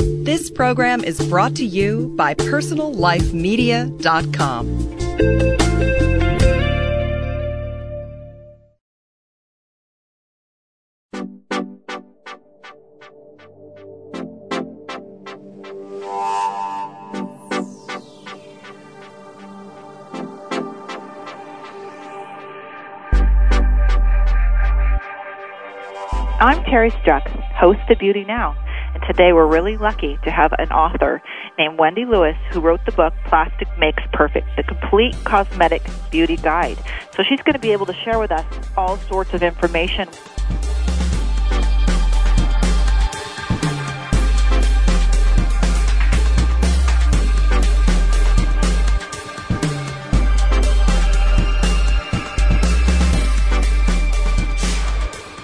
This program is brought to you by PersonalLifeMedia.com. I'm Terry Struck, host of Beauty Now, today we're really lucky to have an author named Wendy Lewis who wrote the book Plastic Makes Perfect, the complete cosmetic beauty guide. So she's going to be able to share with us all sorts of information.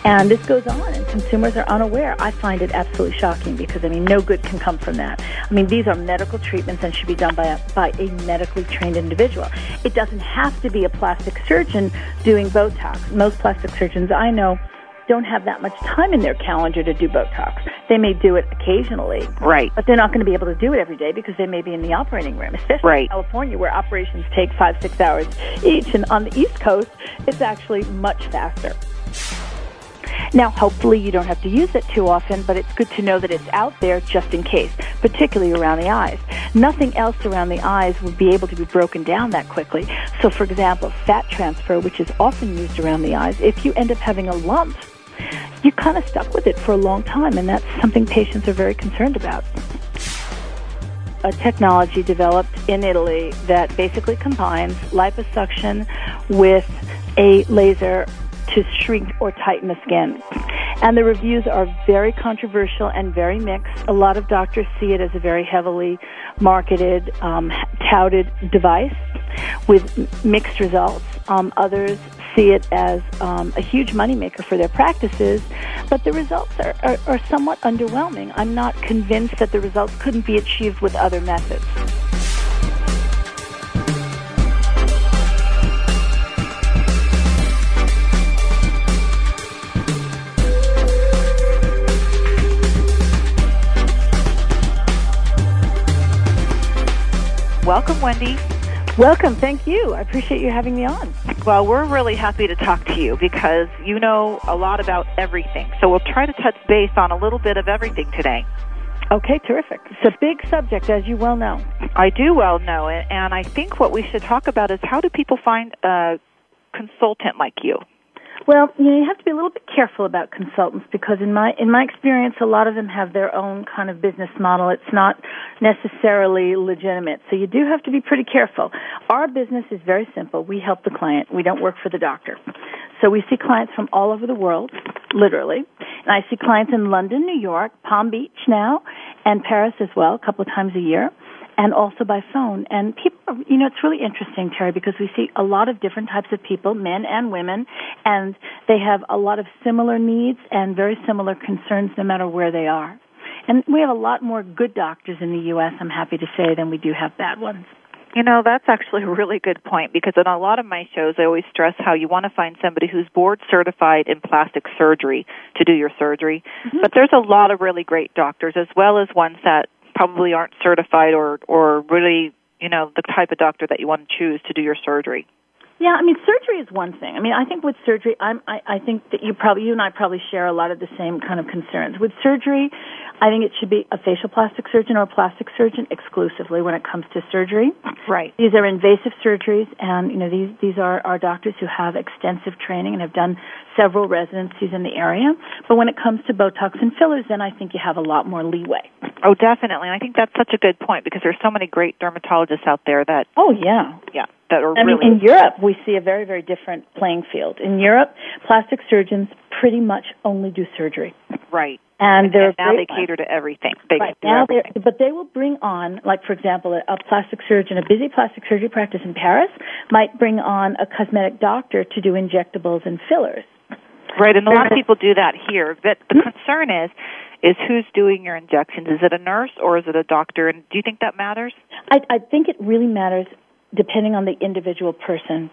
And this goes on, and consumers are unaware. I find it absolutely shocking because, I mean, no good can come from that. I mean, these are medical treatments and should be done by a, by a medically trained individual. It doesn't have to be a plastic surgeon doing Botox. Most plastic surgeons I know don't have that much time in their calendar to do Botox. They may do it occasionally. Right. But they're not going to be able to do it every day because they may be in the operating room, especially Right. in California where operations take five, six hours each. And on the East Coast, it's actually much faster. Now, hopefully you don't have to use it too often, but it's good to know that it's out there just in case, particularly around the eyes. Nothing else around the eyes would be able to be broken down that quickly. So, for example, fat transfer, which is often used around the eyes, if you end up having a lump, you're kind of stuck with it for a long time, and that's something patients are very concerned about. A technology developed in Italy that basically combines liposuction with a laser to shrink or tighten the skin. And the reviews are very controversial and very mixed. A lot of doctors see it as a very heavily marketed, um, touted device with mixed results. Um, others see it as um, a huge moneymaker for their practices, but the results are, are, are somewhat underwhelming. I'm not convinced that the results couldn't be achieved with other methods. Welcome, Wendy. Welcome. Thank you. I appreciate you having me on. Well, we're really happy to talk to you because you know a lot about everything. So we'll try to touch base on a little bit of everything today. Okay, terrific. It's a big subject, as you well know. I do well know it, and I think what we should talk about is how do people find a consultant like you? Well, you know, you have to be a little bit careful about consultants because in my in my experience a lot of them have their own kind of business model. It's not necessarily legitimate. So you do have to be pretty careful. Our business is very simple. We help the client. We don't work for the doctor. So we see clients from all over the world, literally. And I see clients in London, New York, Palm Beach now, and Paris as well, a couple of times a year and also by phone. And people, are, you know, it's really interesting, Terry, because we see a lot of different types of people, men and women, and they have a lot of similar needs and very similar concerns no matter where they are. And we have a lot more good doctors in the U.S., I'm happy to say, than we do have bad ones. You know, that's actually a really good point because in a lot of my shows, I always stress how you want to find somebody who's board certified in plastic surgery to do your surgery. Mm-hmm. But there's a lot of really great doctors as well as ones that probably aren't certified or, or really, you know, the type of doctor that you want to choose to do your surgery. Yeah, I mean, surgery is one thing. I mean, I think with surgery, I'm, I, I think that you probably, you and I probably share a lot of the same kind of concerns. With surgery, I think it should be a facial plastic surgeon or a plastic surgeon exclusively when it comes to surgery. Right. These are invasive surgeries, and you know these these are are doctors who have extensive training and have done several residencies in the area. But when it comes to Botox and fillers, then I think you have a lot more leeway. Oh, definitely. And I think that's such a good point because there's so many great dermatologists out there that, Oh yeah, yeah, that are I mean, really in Europe, we see a very, very different playing field. In Europe, plastic surgeons pretty much only do surgery, right. and they're And now they ones. cater to everything. They Right now, everything. they're, but they will bring on, like for example, a, a plastic surgeon, a busy plastic surgery practice in Paris might bring on a cosmetic doctor to do injectables and fillers. Right, and a lot of people do that here. But the mm-hmm. concern is, is who's doing your injections? Is it a nurse or is it a doctor? And do you think that matters? I, I think it really matters depending on the individual person.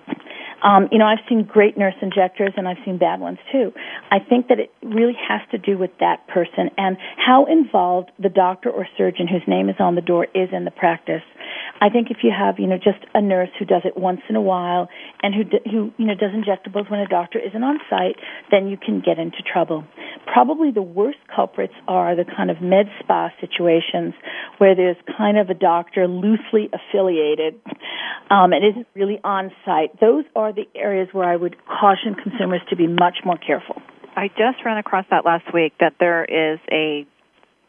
Um, you know, I've seen great nurse injectors and I've seen bad ones too. I think that it really has to do with that person and how involved the doctor or surgeon whose name is on the door is in the practice. I think if you have, you know, just a nurse who does it once in a while and who, who, you know, does injectables when a doctor isn't on site, then you can get into trouble. Probably the worst culprits are the kind of med spa situations where there's kind of a doctor loosely affiliated um, and isn't really on site. Those are the areas where I would caution consumers to be much more careful. I just ran across that last week that there is a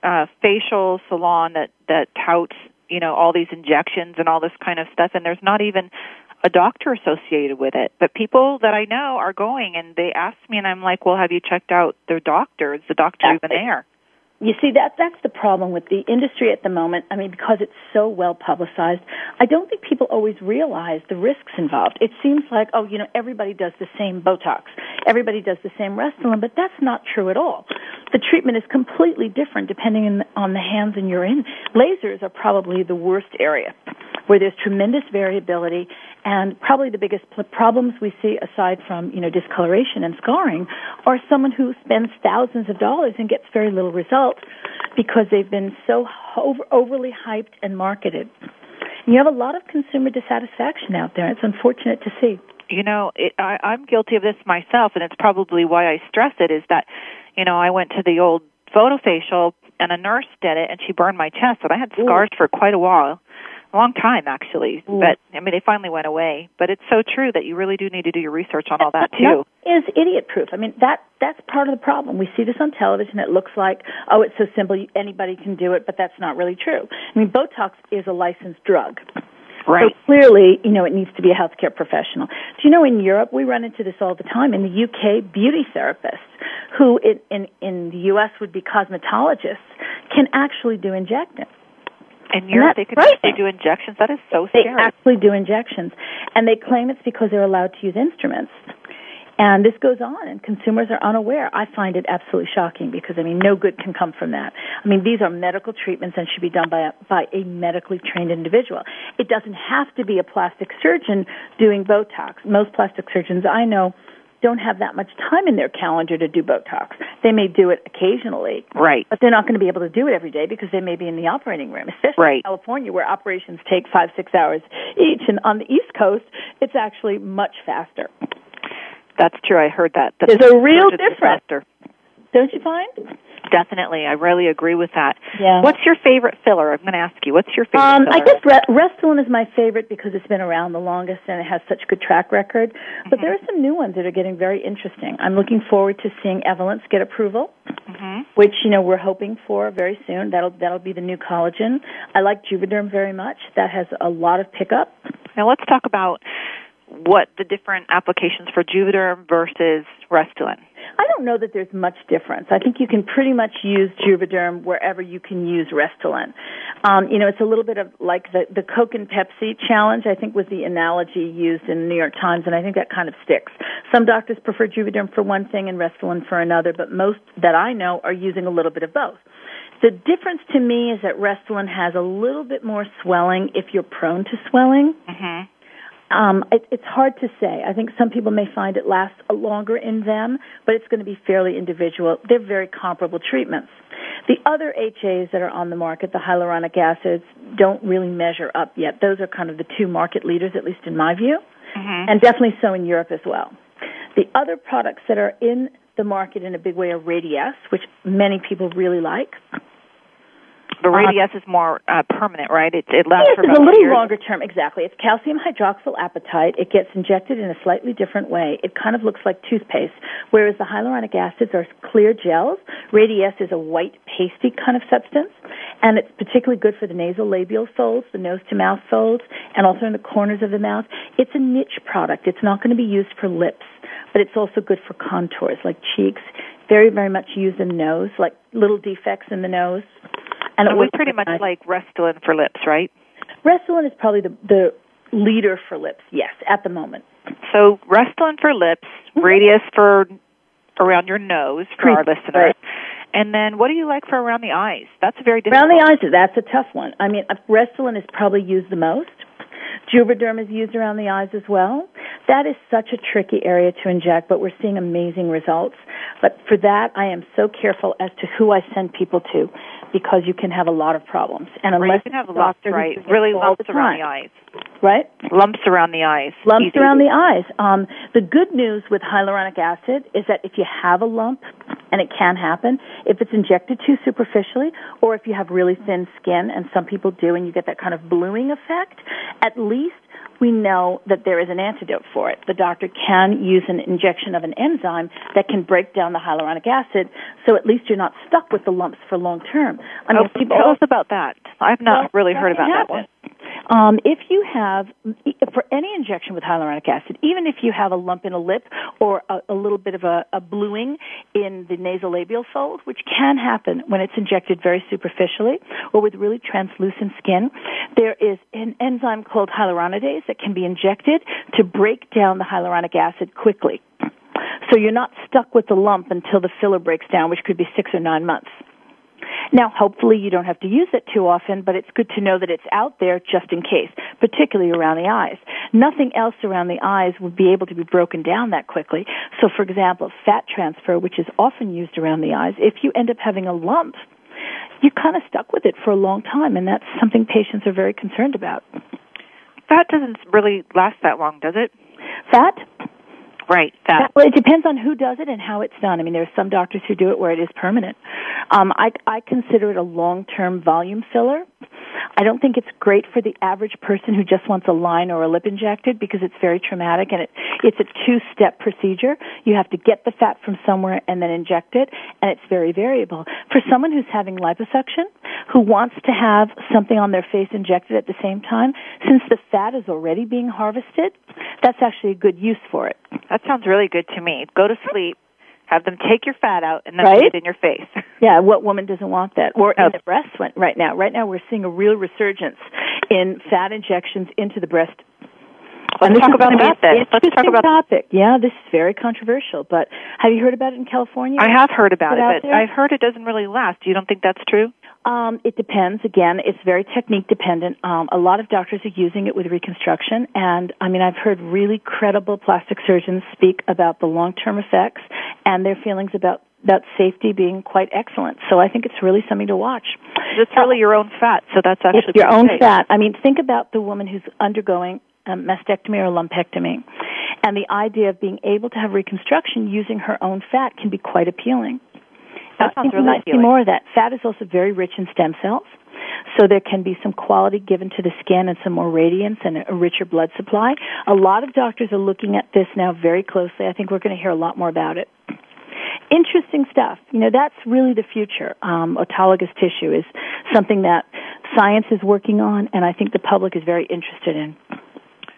uh, facial salon that that touts you know all these injections and all this kind of stuff and there's not even a doctor associated with it but people that i know are going and they ask me and i'm like well have you checked out their doctor is the doctor exactly. even there you see that that's the problem with the industry at the moment. I mean, because it's so well publicized, I don't think people always realize the risks involved. It seems like, oh, you know, everybody does the same Botox, everybody does the same Restylane, but that's not true at all. The treatment is completely different depending on the hands and you're in. Lasers are probably the worst area where there's tremendous variability and probably the biggest problems we see aside from, you know, discoloration and scarring are someone who spends thousands of dollars and gets very little result because they've been so over, overly hyped and marketed. And you have a lot of consumer dissatisfaction out there. It's unfortunate to see. You know, it, I, I'm guilty of this myself, and it's probably why I stress it. Is that, you know, I went to the old photo facial, and a nurse did it, and she burned my chest, and I had scars Ooh. for quite a while long time actually. Mm. But I mean, they finally went away. But it's so true that you really do need to do your research on all that too. That is idiot proof. I mean, that that's part of the problem. We see this on television. It looks like oh, it's so simple, anybody can do it, but that's not really true. I mean, Botox is a licensed drug. Right. So clearly, you know, it needs to be a healthcare professional. Do you know in Europe we run into this all the time? In the UK, beauty therapists who in in, in the US would be cosmetologists can actually do injecting. In Europe, they could actually do injections. That is so scary. They actually do injections, and they claim it's because they're allowed to use instruments. And this goes on, and consumers are unaware. I find it absolutely shocking because, I mean, no good can come from that. I mean, these are medical treatments and should be done by a, by a medically trained individual. It doesn't have to be a plastic surgeon doing Botox. Most plastic surgeons I know don't have that much time in their calendar to do Botox. They may do it occasionally. Right. But they're not going to be able to do it every day because they may be in the operating room, especially right. in California where operations take five, six hours each. And on the East Coast, it's actually much faster. That's true. I heard that. That's There's a real difference. Don't you find? definitely. I really agree with that. Yeah. What's your favorite filler? I'm going to ask you. What's your favorite um, filler? I guess Re- Restylane is my favorite because it's been around the longest and it has such a good track record. Mm-hmm. But there are some new ones that are getting very interesting. I'm looking forward to seeing Evolence get approval, mm-hmm. which you know we're hoping for very soon. That'll that'll be the new collagen. I like Juvederm very much. That has a lot of pickup. Now let's talk about what the different applications for Juvederm versus Restylane. I don't know that there's much difference. I think you can pretty much use Juvederm wherever you can use Restylane. Um, you know, it's a little bit of like the the Coke and Pepsi challenge. I think was the analogy used in the New York Times, and I think that kind of sticks. Some doctors prefer Juvederm for one thing and Restylane for another, but most that I know are using a little bit of both. The difference to me is that Restylane has a little bit more swelling if you're prone to swelling. Mm-hmm. Um, it, it's hard to say. I think some people may find it lasts longer in them, but it's going to be fairly individual. They're very comparable treatments. The other HAs that are on the market, the hyaluronic acids, don't really measure up yet. Those are kind of the two market leaders, at least in my view, mm-hmm. and definitely so in Europe as well. The other products that are in the market in a big way are Radiesse, which many people really like. The Radiesse uh, is more uh, permanent, right? It, it lasts yes, for it's a little years. longer term. Exactly. It's calcium hydroxyapatite. It gets injected in a slightly different way. It kind of looks like toothpaste, whereas the hyaluronic acids are clear gels. Radiesse is a white pasty kind of substance, and it's particularly good for the nasal labial folds, the nose to mouth folds, and also in the corners of the mouth. It's a niche product. It's not going to be used for lips, but it's also good for contours like cheeks. Very, very much used in the nose, like little defects in the nose. And we pretty much nice. like Restylane for lips, right? Restylane is probably the the leader for lips. Yes, at the moment. So Restylane for lips, mm-hmm. For around your nose for our listeners. Right. And then what do you like for around the eyes? That's a very difficult. Around the eyes, that's a tough one. I mean, Restylane is probably used the most. Juvederm is used around the eyes as well. That is such a tricky area to inject, but we're seeing amazing results. But for that, I am so careful as to who I send people to because you can have a lot of problems. And unless you can have lumps, right? Really lumps around the eyes. Right? Lumps around the eyes. Lumps Easy. around the eyes. Um, the good news with hyaluronic acid is that if you have a lump, and it can happen, if it's injected too superficially, or if you have really thin skin, and some people do, and you get that kind of bluing effect, at least we know that there is an antidote for it. The doctor can use an injection of an enzyme that can break down the hyaluronic acid, so at least you're not stuck with the lumps for long term. I mean, oh, people, tell us about that. I've not well, really heard about that one. Um, if you have, for any injection with hyaluronic acid, even if you have a lump in a lip or a, a little bit of a, a bluing in the nasolabial fold, which can happen when it's injected very superficially or with really translucent skin, there is an enzyme called hyaluronidase that can be injected to break down the hyaluronic acid quickly. So you're not stuck with the lump until the filler breaks down, which could be six or nine months. Now, hopefully you don't have to use it too often, but it's good to know that it's out there just in case, particularly around the eyes. Nothing else around the eyes would be able to be broken down that quickly. So, for example, fat transfer, which is often used around the eyes, if you end up having a lump, you're kind of stuck with it for a long time, and that's something patients are very concerned about. Fat doesn't really last that long, does it? Fat? Right. That. Well, it depends on who does it and how it's done. I mean, there are some doctors who do it where it is permanent. Um, I, I consider it a long-term volume filler. I don't think it's great for the average person who just wants a line or a lip injected because it's very traumatic and it, it's a two-step procedure. You have to get the fat from somewhere and then inject it, and it's very variable. For someone who's having liposuction, who wants to have something on their face injected at the same time, since the fat is already being harvested, that's actually a good use for it. That sounds really good to me. Go to sleep, have them take your fat out, and then right? put it in your face. Yeah, what woman doesn't want that? Or uh, in the breast right now. Right now, we're seeing a real resurgence in fat injections into the breast Let's talk about that then. Let's talk about topic. Yeah, this is very controversial, but have you heard about it in California? I have heard about it, but? I've heard it doesn't really last. You don't think that's true? Um, it depends. Again, it's very technique dependent. Um, a lot of doctors are using it with reconstruction, and I mean, I've heard really credible plastic surgeons speak about the long-term effects and their feelings about that safety being quite excellent. So I think it's really something to watch. It's really your own fat, so that's actually it's your own safe. fat. I mean, think about the woman who's undergoing a mastectomy or lumpectomy. And the idea of being able to have reconstruction using her own fat can be quite appealing. That sounds really might see more of that. Fat is also very rich in stem cells. So there can be some quality given to the skin and some more radiance and a richer blood supply. A lot of doctors are looking at this now very closely. I think we're going to hear a lot more about it. Interesting stuff. You know, that's really the future. Um, autologous tissue is something that science is working on, and I think the public is very interested in.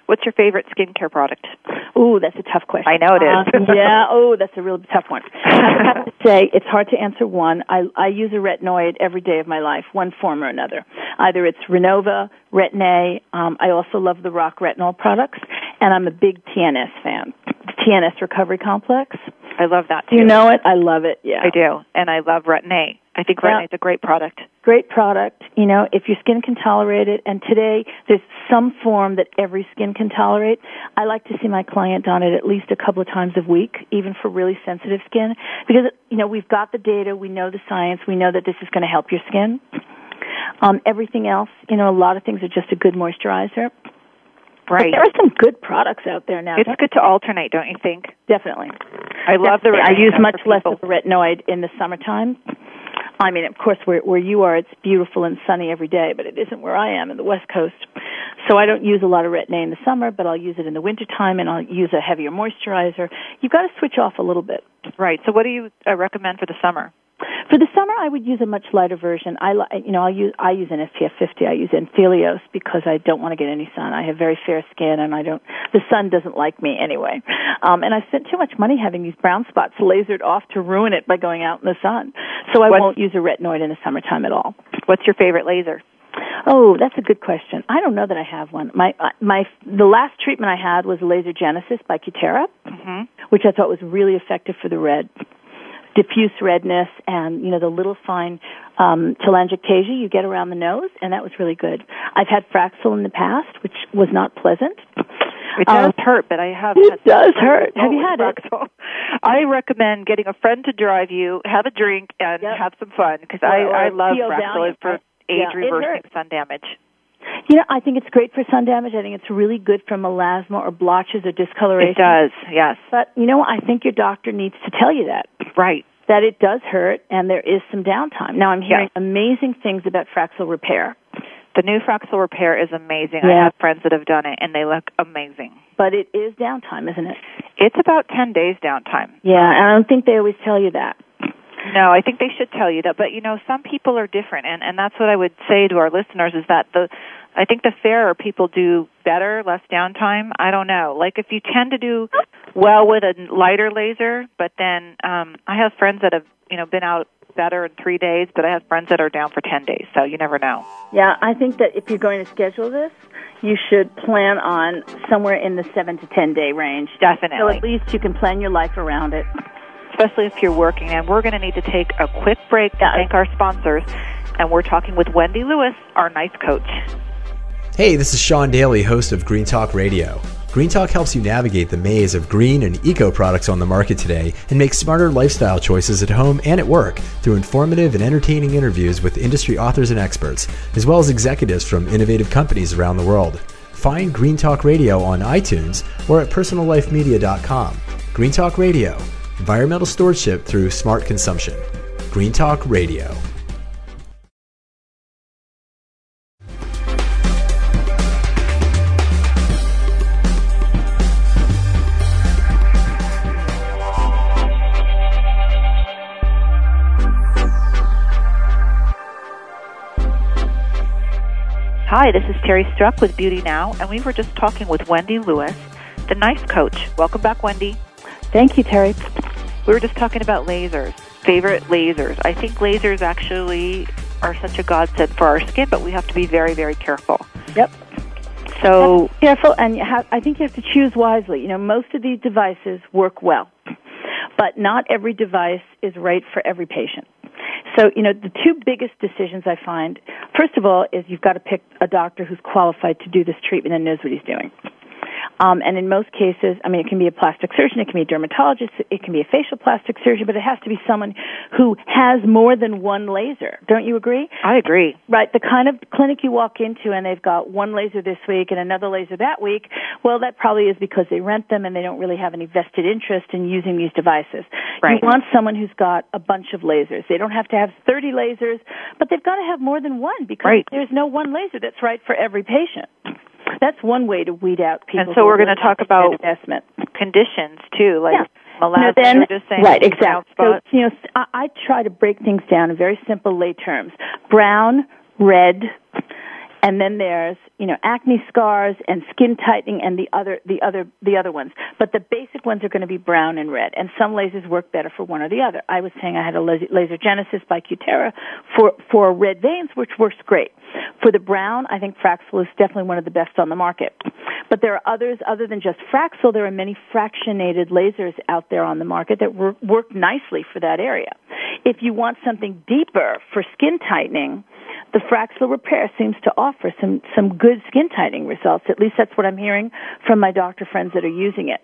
What's your favorite skincare product? Oh, that's a tough question. I know it is. uh, yeah. Oh, that's a real tough one. I have to say, it's hard to answer one. I I use a retinoid every day of my life, one form or another. Either it's Renova, Retin-A. Um, I also love the RoC Retinol products, and I'm a big TNS fan. TNS Recovery Complex. I love that. Too. Do you know it? I love it. Yeah, I do, and I love Retin-A. I think Retin-A is a great product. Great product. You know, if your skin can tolerate it, and today there's some form that every skin can tolerate. I like to see my client on it at least a couple of times a week, even for really sensitive skin, because you know we've got the data, we know the science, we know that this is going to help your skin. Um, everything else, you know, a lot of things are just a good moisturizer. Right. But there are some good products out there now. It's good to alternate, don't you think? Definitely. I love the. I use much less of the retinoid in the summertime. I mean, of course, where where you are, it's beautiful and sunny every day, but it isn't where I am in the West Coast. So I don't use a lot of Retin-A in the summer, but I'll use it in the wintertime, and I'll use a heavier moisturizer. You've got to switch off a little bit. Right. So, what do you uh, recommend for the summer? For the summer, I would use a much lighter version. I, you know, I use I use an SPF 50. I use Anthelios because I don't want to get any sun. I have very fair skin, and I don't. The sun doesn't like me anyway. Um, and I spent too much money having these brown spots lasered off to ruin it by going out in the sun. So I What's, won't use a retinoid in the summertime at all. What's your favorite laser? Oh, that's a good question. I don't know that I have one. My uh, my the last treatment I had was Laser Genesis by Cutera, mm-hmm. which I thought was really effective for the red diffuse redness and you know the little fine um, telangiectasia you get around the nose, and that was really good. I've had Fraxel in the past, which was not pleasant. It does um, hurt, but I have. It does hurt. Have you had it? I recommend getting a friend to drive you, have a drink, and yep. have some fun because I I love Fraxel for age yeah, reversing sun damage. You know, I think it's great for sun damage. I think it's really good for melasma or blotches or discoloration. It does, yes. But you know, I think your doctor needs to tell you that. Right. That it does hurt and there is some downtime. Now I'm hearing yes. amazing things about Fraxel repair. The new Fraxel repair is amazing. Yeah. I have friends that have done it and they look amazing. But it is downtime, isn't it? It's about 10 days downtime. Yeah, and I don't think they always tell you that. No, I think they should tell you that. But you know, some people are different, and and that's what I would say to our listeners is that the I think the fairer people do better, less downtime. I don't know. Like if you tend to do well with a lighter laser, but then um I have friends that have, you know, been out better in 3 days, but I have friends that are down for 10 days. So you never know. Yeah, I think that if you're going to schedule this, you should plan on somewhere in the 7 to 10 day range. Definitely. So at least you can plan your life around it. Especially if you're working. And we're going to need to take a quick break to thank our sponsors. And we're talking with Wendy Lewis, our knife coach. Hey, this is Sean Daly, host of Green Talk Radio. Green Talk helps you navigate the maze of green and eco products on the market today and make smarter lifestyle choices at home and at work through informative and entertaining interviews with industry authors and experts, as well as executives from innovative companies around the world. Find Green Talk Radio on iTunes or at personallifemedia.com. Green Talk Radio, environmental stewardship through smart consumption. Green Talk Radio. Hi, this is Terry Struck with Beauty Now, and we were just talking with Wendy Lewis, the Knife Coach. Welcome back, Wendy. Thank you, Terry. We were just talking about lasers, favorite lasers. I think lasers actually are such a godsend for our skin, but we have to be very, very careful. Yep. So careful, and you have, I think you have to choose wisely. You know, most of these devices work well, but not every device is right for every patient. So, you know, the two biggest decisions I find, first of all, is you've got to pick a doctor who's qualified to do this treatment and knows what he's doing. Um, and in most cases, I mean, it can be a plastic surgeon, it can be a dermatologist, it can be a facial plastic surgeon, but it has to be someone who has more than one laser. Don't you agree? I agree. Right. The kind of clinic you walk into and they've got one laser this week and another laser that week, well, that probably is because they rent them and they don't really have any vested interest in using these devices. Right. You want someone who's got a bunch of lasers. They don't have to have 30 lasers, but they've got to have more than one because right. there's no one laser that's right for every patient. That's one way to weed out people. And so we're going to talk about investment conditions too, like yeah. melasma. No, then, just saying right, exactly. So you know, I, I try to break things down in very simple lay terms: brown, red, and then there's you know acne scars and skin tightening and the other the other the other ones. But the basic ones are going to be brown and red. And some lasers work better for one or the other. I was saying i had a laser genesis by cutera for for red veins which works great. For the brown i think fraxel is definitely one of the best on the market. But there are others other than just fraxel there are many fractionated lasers out there on the market that work, work nicely for that area. If you want something deeper for skin tightening the Fraxel repair seems to offer some some good skin tightening results. At least that's what I'm hearing from my doctor friends that are using it.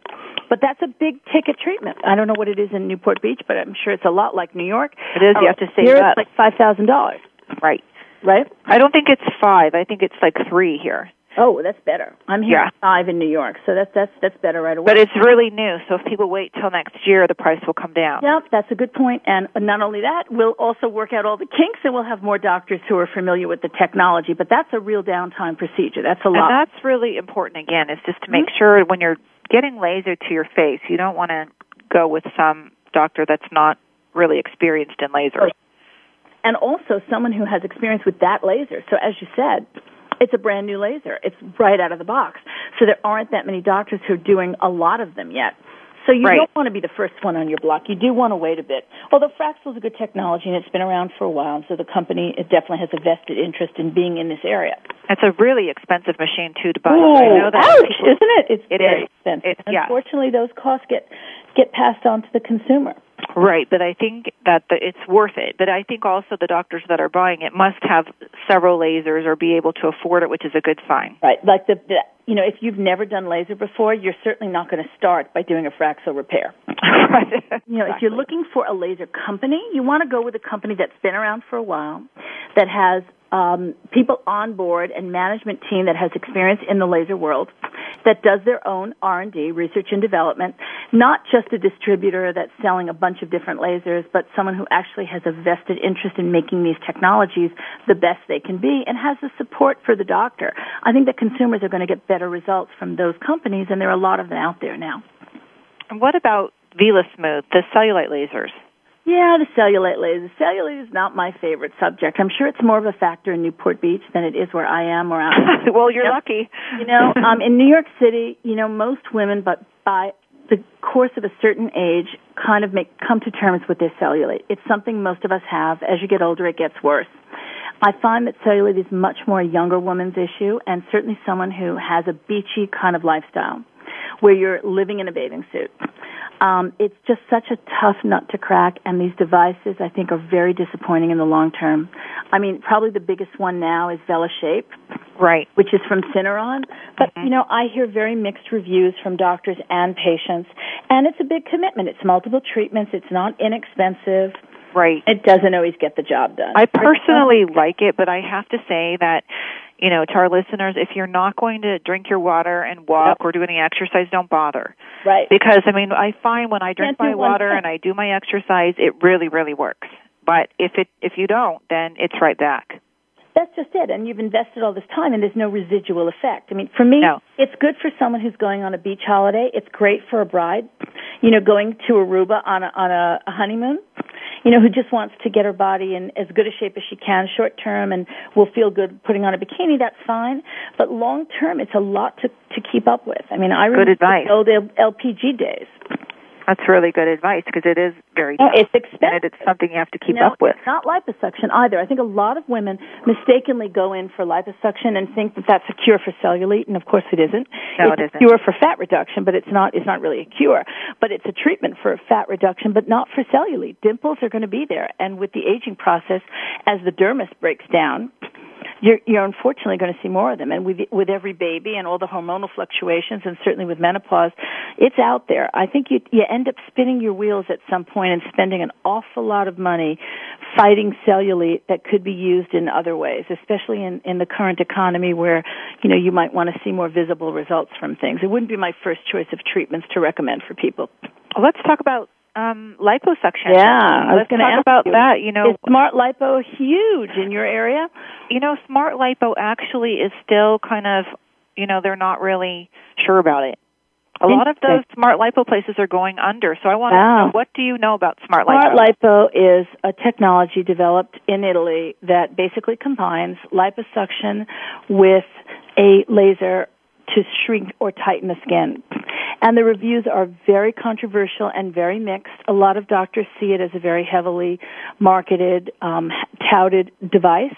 But that's a big ticket treatment. I don't know what it is in Newport Beach, but I'm sure it's a lot like New York. It is. You oh, have to save here up. it's like five thousand dollars. Right. Right. I don't think it's five. I think it's like three here. Oh, that's better. I'm here Yeah. at five in New York, so that's that's that's better right away. But it's really new, so if people wait till next year, the price will come down. Yep, that's a good point. And not only that, we'll also work out all the kinks and we'll have more doctors who are familiar with the technology. But that's a real downtime procedure. That's a And lot. that's really important again, is just to make mm-hmm. sure when you're getting laser to your face, you don't want to go with some doctor that's not really experienced in lasers. and also someone who has experience with that laser. So as you said, it's a brand new laser. It's right out of the box. So there aren't that many doctors who are doing a lot of them yet. So you Right. don't want to be the first one on your block. You do want to wait a bit. Although Fraxel is a good technology and it's been around for a while, and so the company it definitely has a vested interest in being in this area. It's a really expensive machine too to buy. Oh, I know that ouch, isn't it? It's It very is. expensive. It's- yeah. Unfortunately, those costs get get passed on to the consumer. Right, but I think that the, it's worth it. But I think also the doctors that are buying it must have several lasers or be able to afford it, which is a good sign. Right, like the, the you know, if you've never done laser before, you're certainly not going to start by doing a Fraxel repair. right. You know, exactly. if you're looking for a laser company, you want to go with a company that's been around for a while, that has um, people on board and management team that has experience in the laser world, that does their own R&D, research and development, not just a distributor that's selling a bunch of different lasers, but someone who actually has a vested interest in making these technologies the best they can be and has the support for the doctor. I think that consumers are going to get better results from those companies, and there are a lot of them out there now. And what about VelaSmooth, the cellulite lasers? Yeah, the cellulite laser. Cellulite is not my favorite subject. I'm sure it's more of a factor in Newport Beach than it is where I am or out. well, you're Yep. lucky. You know, um, in New York City, you know, most women, but by the course of a certain age, kind of make come to terms with their cellulite. It's something most of us have. As you get older, it gets worse. I find that cellulite is much more a younger woman's issue, and certainly someone who has a beachy kind of lifestyle, where you're living in a bathing suit. Um, it's just such a tough nut to crack, and these devices, I think, are very disappointing in the long term. I mean, probably the biggest one now is VelaShape, Right. which is from Syneron. But, Mhm. you know, I hear very mixed reviews from doctors and patients, and it's a big commitment. It's multiple treatments. It's not inexpensive. Right. It doesn't always get the job done. I personally like it, but I have to say that, you know, to our listeners, if you're not going to drink your water and walk Yep. or do any exercise, don't bother. right. Because I mean, I find when I drink my water thing. and I do my exercise, it really, really works. But if it if you don't, then it's right back. That's just it. And you've invested all this time and there's no residual effect. I mean, for me, No. it's good for someone who's going on a beach holiday. It's great for a bride, you know, going to Aruba on a, on a, a honeymoon, you know, who just wants to get her body in as good a shape as she can short term and will feel good putting on a bikini. That's fine. But long term, it's a lot to, to keep up with. I mean, I remember advice. the old L- LPG days. That's really good advice because it is very tough. it's expensive. and it's something you have to keep no, up with. It's not liposuction either. I think a lot of women mistakenly go in for liposuction and think that that's a cure for cellulite, and of course it isn't. No, it's it a cure for fat reduction, but it's not. It's not really a cure. But it's a treatment for fat reduction, but not for cellulite. Dimples are going to be there, and with the aging process, as the dermis breaks down. You're, you're unfortunately going to see more of them, and with with every baby and all the hormonal fluctuations, and certainly with menopause, it's out there. I think you you end up spinning your wheels at some point and spending an awful lot of money fighting cellulite that could be used in other ways, especially in in the current economy where you know you might want to see more visible results from things. It wouldn't be my first choice of treatments to recommend for people. Let's talk about um, liposuction. Yeah, I was let's gonna talk ask about you. that. You know, Is smart lipo huge in your area? you know, smart lipo actually is still kind of, you know, they're not really sure about it. A lot of those smart lipo places are going under. So I want to Wow. know what do you know about smart lipo? Smart lipo is a technology developed in Italy that basically combines liposuction with a laser to shrink or tighten the skin. And the reviews are very controversial and very mixed. A lot of doctors see it as a very heavily marketed, um, touted device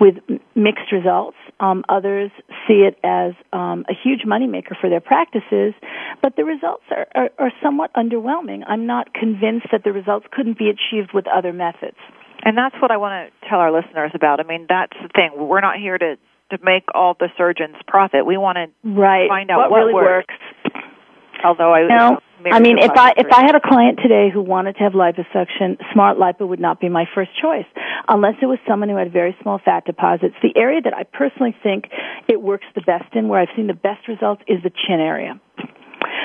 with mixed results. Um, others see it as um, a huge moneymaker for their practices, but the results are, are, are somewhat underwhelming. I'm not convinced that the results couldn't be achieved with other methods. And that's what I want to tell our listeners about. I mean, that's the thing. We're not here to to make all the surgeons profit. We want to Right. find out what, what really works. works. Although I, No, I mean, if I if I had a client today who wanted to have liposuction, smart lipo would not be my first choice, unless it was someone who had very small fat deposits. The area that I personally think it works the best in, where I've seen the best results, is the chin area.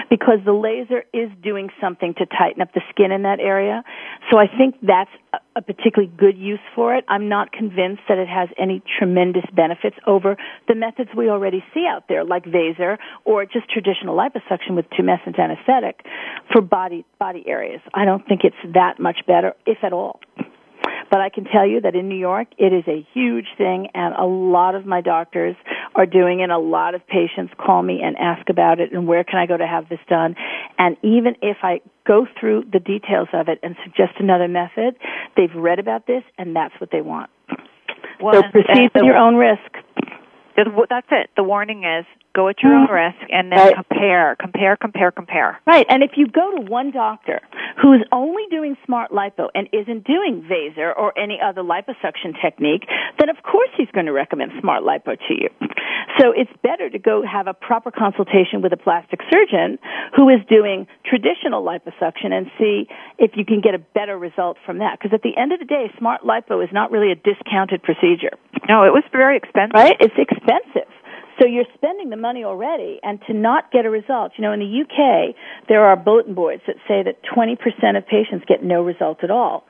Because the laser is doing something to tighten up the skin in that area. So I think that's a, particularly good use for it. I'm not convinced that it has any tremendous benefits over the methods we already see out there, like Vaser or just traditional liposuction with tumescent anesthetic for body body areas. I don't think it's that much better, if at all. But I can tell you that in New York, it is a huge thing, and a lot of my doctors are doing it. A lot of patients call me and ask about it, and where can I go to have this done? And even if I go through the details of it and suggest another method, they've read about this, and that's what they want. Well, so proceed and the- your own risk. That's it. The warning is go at your own risk and then Right. compare, compare, compare, compare. Right, and if you go to one doctor who's only doing smart lipo and isn't doing Vaser or any other liposuction technique, then of course he's going to recommend smart lipo to you. So it's better to go have a proper consultation with a plastic surgeon who is doing traditional liposuction and see if you can get a better result from that. Because at the end of the day, smart lipo is not really a discounted procedure. No, it was very expensive. Right? It's expensive. So you're spending the money already, and to not get a result. You know, in the UK, there are bulletin boards that say that 20% of patients get no result at all.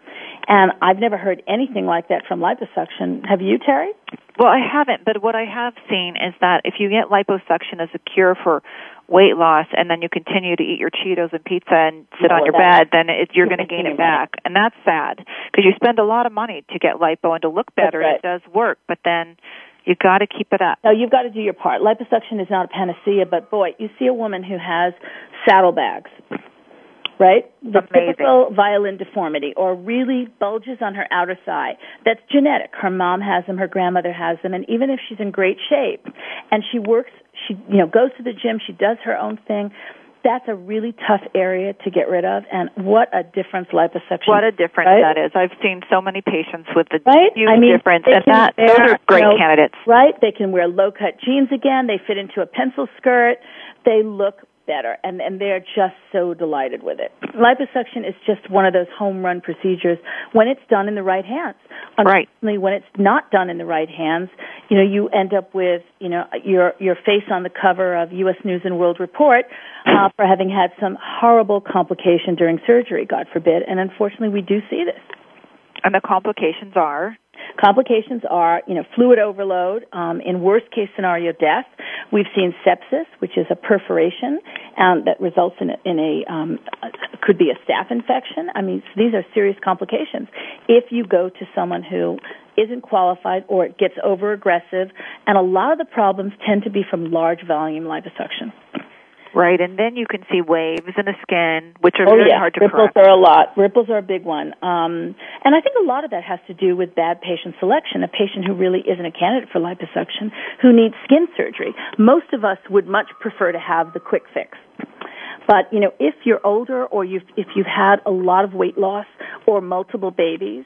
And I've never heard anything like that from liposuction. Have you, Terry? Well, I haven't, but what I have seen is that if you get liposuction as a cure for weight loss and then you continue to eat your Cheetos and pizza and sit No, on your bed, then it, you're going to gain it it back. And that's sad because you spend a lot of money to get lipo and to look better. right. It does work, but then you got to keep it up. No, you've got to do your part. Liposuction is not a panacea, but boy, you see a woman who has saddlebags, right? The Amazing. typical violin deformity or really bulges on her outer thigh. That's genetic. Her mom has them, her grandmother has them, and even if she's in great shape and she works, she, you know, goes to the gym, she does her own thing, that's a really tough area to get rid of and what a difference liposuction What a difference right? that is. I've seen so many patients with the Right? huge I mean, difference, and that those are great you know, candidates. Right? They can wear low cut jeans again. They fit into a pencil skirt. They look better, and and they're just so delighted with it. Liposuction is just one of those home run procedures when it's done in the right hands. Right. Unfortunately, when it's not done in the right hands, you know, you end up with you know your your face on the cover of U.S. News and World Report uh, for having had some horrible complication during surgery, God forbid. And unfortunately, we do see this. And the complications are Complications are, you know, fluid overload, um, in worst case scenario, death. We've seen sepsis, which is a perforation um, that results in a, in a um, could be a staph infection. I mean, these are serious complications. If you go to someone who isn't qualified or it gets over aggressive, and a lot of the problems tend to be from large volume liposuction. Right, and then you can see waves in the skin, which are Oh very yeah, hard to ripples correct. are a lot. Ripples are a big one, um, and I think a lot of that has to do with bad patient selection. A patient who really isn't a candidate for liposuction, who needs skin surgery. Most of us would much prefer to have the quick fix. But you know, if you're older or you've if you've had a lot of weight loss or multiple babies,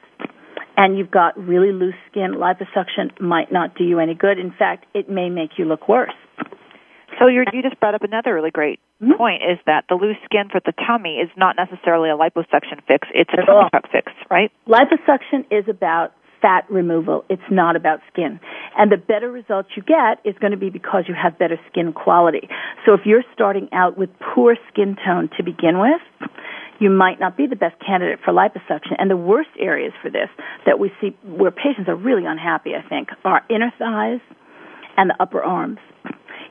and you've got really loose skin, liposuction might not do you any good. In fact, it may make you look worse. So you're, you just brought up another really great Mhm. point: is that the loose skin for the tummy is not necessarily a liposuction fix; it's a tummy tuck fix, right? Liposuction is about fat removal. It's not about skin. And the better results you get is going to be because you have better skin quality. So if you're starting out with poor skin tone to begin with, you might not be the best candidate for liposuction. And the worst areas for this that we see where patients are really unhappy, I think, are inner thighs and the upper arms.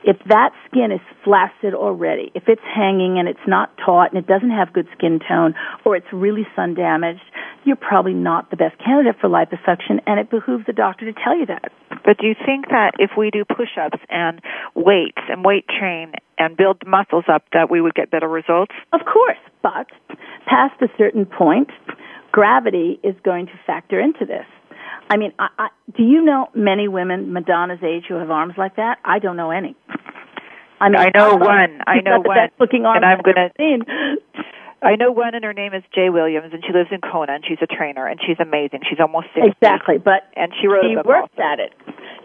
If that skin is flaccid already, if it's hanging and it's not taut and it doesn't have good skin tone or it's really sun damaged, you're probably not the best candidate for liposuction and it behooves the doctor to tell you that. But do you think that if we do push-ups and weights and weight train and build muscles up, that we would get better results? Of course, but past a certain point, gravity is going to factor into this. I mean, I, I, do you know many women Madonna's age who have arms like that? I don't know any. I mean, I know one. I know one. best looking And I'm gonna- seen. I know one, and her name is Jay Williams, and she lives in Kona, and she's a trainer, and she's amazing. She's almost sixty. Exactly, but And she wrote she works at it.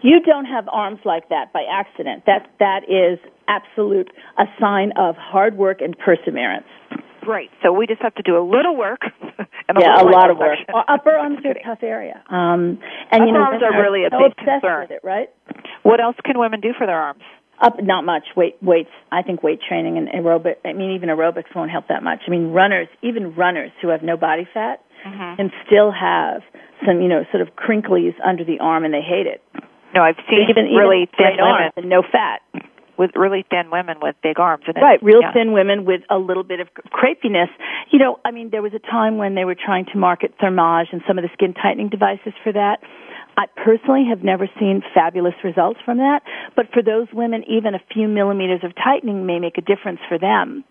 You don't have arms like that by accident. That that is absolute a sign of hard work and perseverance. Right. So we just have to do a little work. and a yeah, a lot of work. Upper arms are a tough area. Um, and you Upper know, arms are really a so big concern. with it, right? What else can women do for their arms? Up, not much. Weight, weights. I think weight training and aerobic. I mean, even aerobics won't help that much. I mean, runners, even runners who have no body fat, Mm-hmm. can still have some, you know, sort of crinklies under the arm, and they hate it. No, I've seen even even really thin straight arms women and no fat. with really thin women with big arms. And Right, real yeah. thin women with a little bit of crepiness. You know, I mean, there was a time when they were trying to market Thermage and some of the skin tightening devices for that. I personally have never seen fabulous results from that, but for those women, even a few millimeters of tightening may make a difference for them.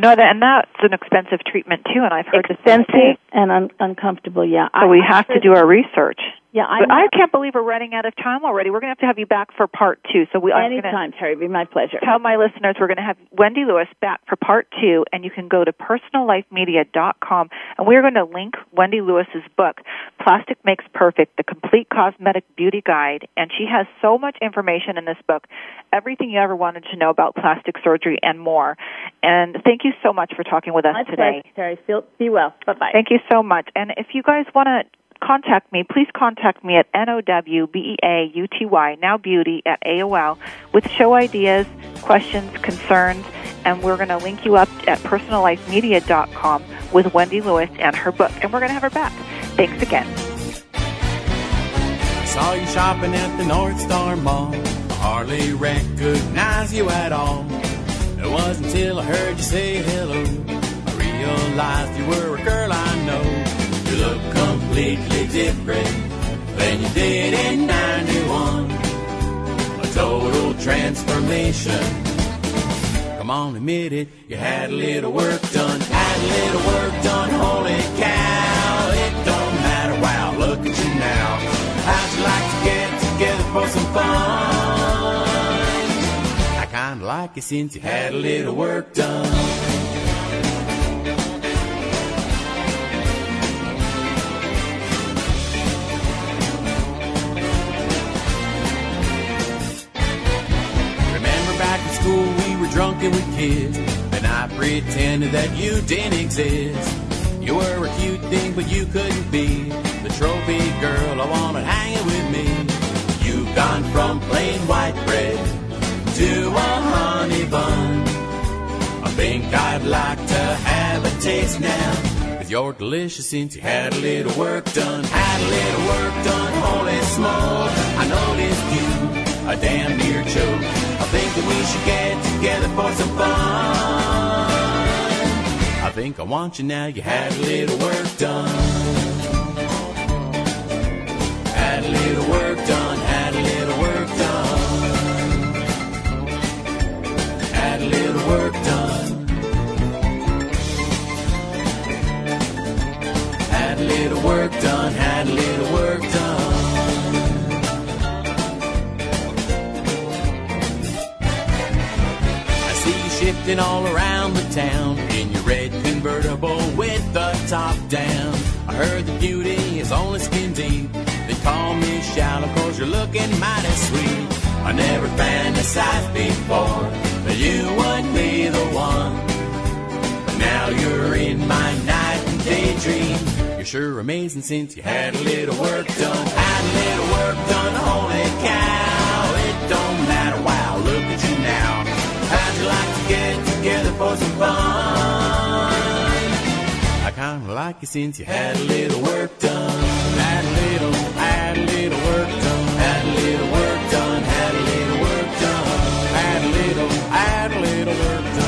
No, that, and that's an expensive treatment too. And I've heard the same thing. and un- uncomfortable, yeah. So we have to do our research. Yeah, I, but I can't believe we're running out of time already. We're going to have to have you back for part two. So we anytime, Terry, be my pleasure. Tell my listeners we're going to have Wendy Lewis back for part two, and you can go to personallifemedia.com, and we're going to link Wendy Lewis's book, Plastic Makes Perfect: The Complete Cosmetic Beauty Guide, and she has so much information in this book, everything you ever wanted to know about plastic surgery and more. And thank you so much for talking with us my today. Pleasure, Terry. Feel, be well. Bye bye. Thank you so much. And if you guys want to contact me, please contact me at N-O-W-B-E-A-U-T-Y, now beauty at AOL, with show ideas, questions, concerns, and we're going to link you up at personallifemedia.com with Wendy Lewis and her book, and we're going to have her back. Thanks again. Saw you shopping at the North Star Mall. I hardly recognize you at all. It wasn't until I heard you say hello. Different than you did in 91. A total transformation. Come on, admit it. You had a little work done. Had a little work done. Holy cow. It don't matter. Wow, look at you now. How'd you like to get together for some fun? I kinda like you since you had a little work done. School we were drunk and with kids, and I pretended that you didn't exist. You were a cute thing, but you couldn't be the trophy girl I wanted hanging with me. You've gone from plain white bread to a honey bun. I think I'd like to have a taste now. Cause you're delicious since you had a little work done. Had a little work done, holy smoke. I noticed you a damn near choke. Think that we should get together for some fun. I think I want you now, you had a little work done. Had a little work done, had a little work done. Had a little work done. Had a little work done, had a little you shifting all around the town in your red convertible with the top down. I heard the beauty is only skin deep. They call me shallow cause you're looking mighty sweet. I never fantasized before that you would be the one. But now you're in my night and daydream. You're sure amazing since you had a little work done. Like since you had a little work done. Had a little, had a little work done. Had a little work done, had a little work done. Had a little, had a little work done.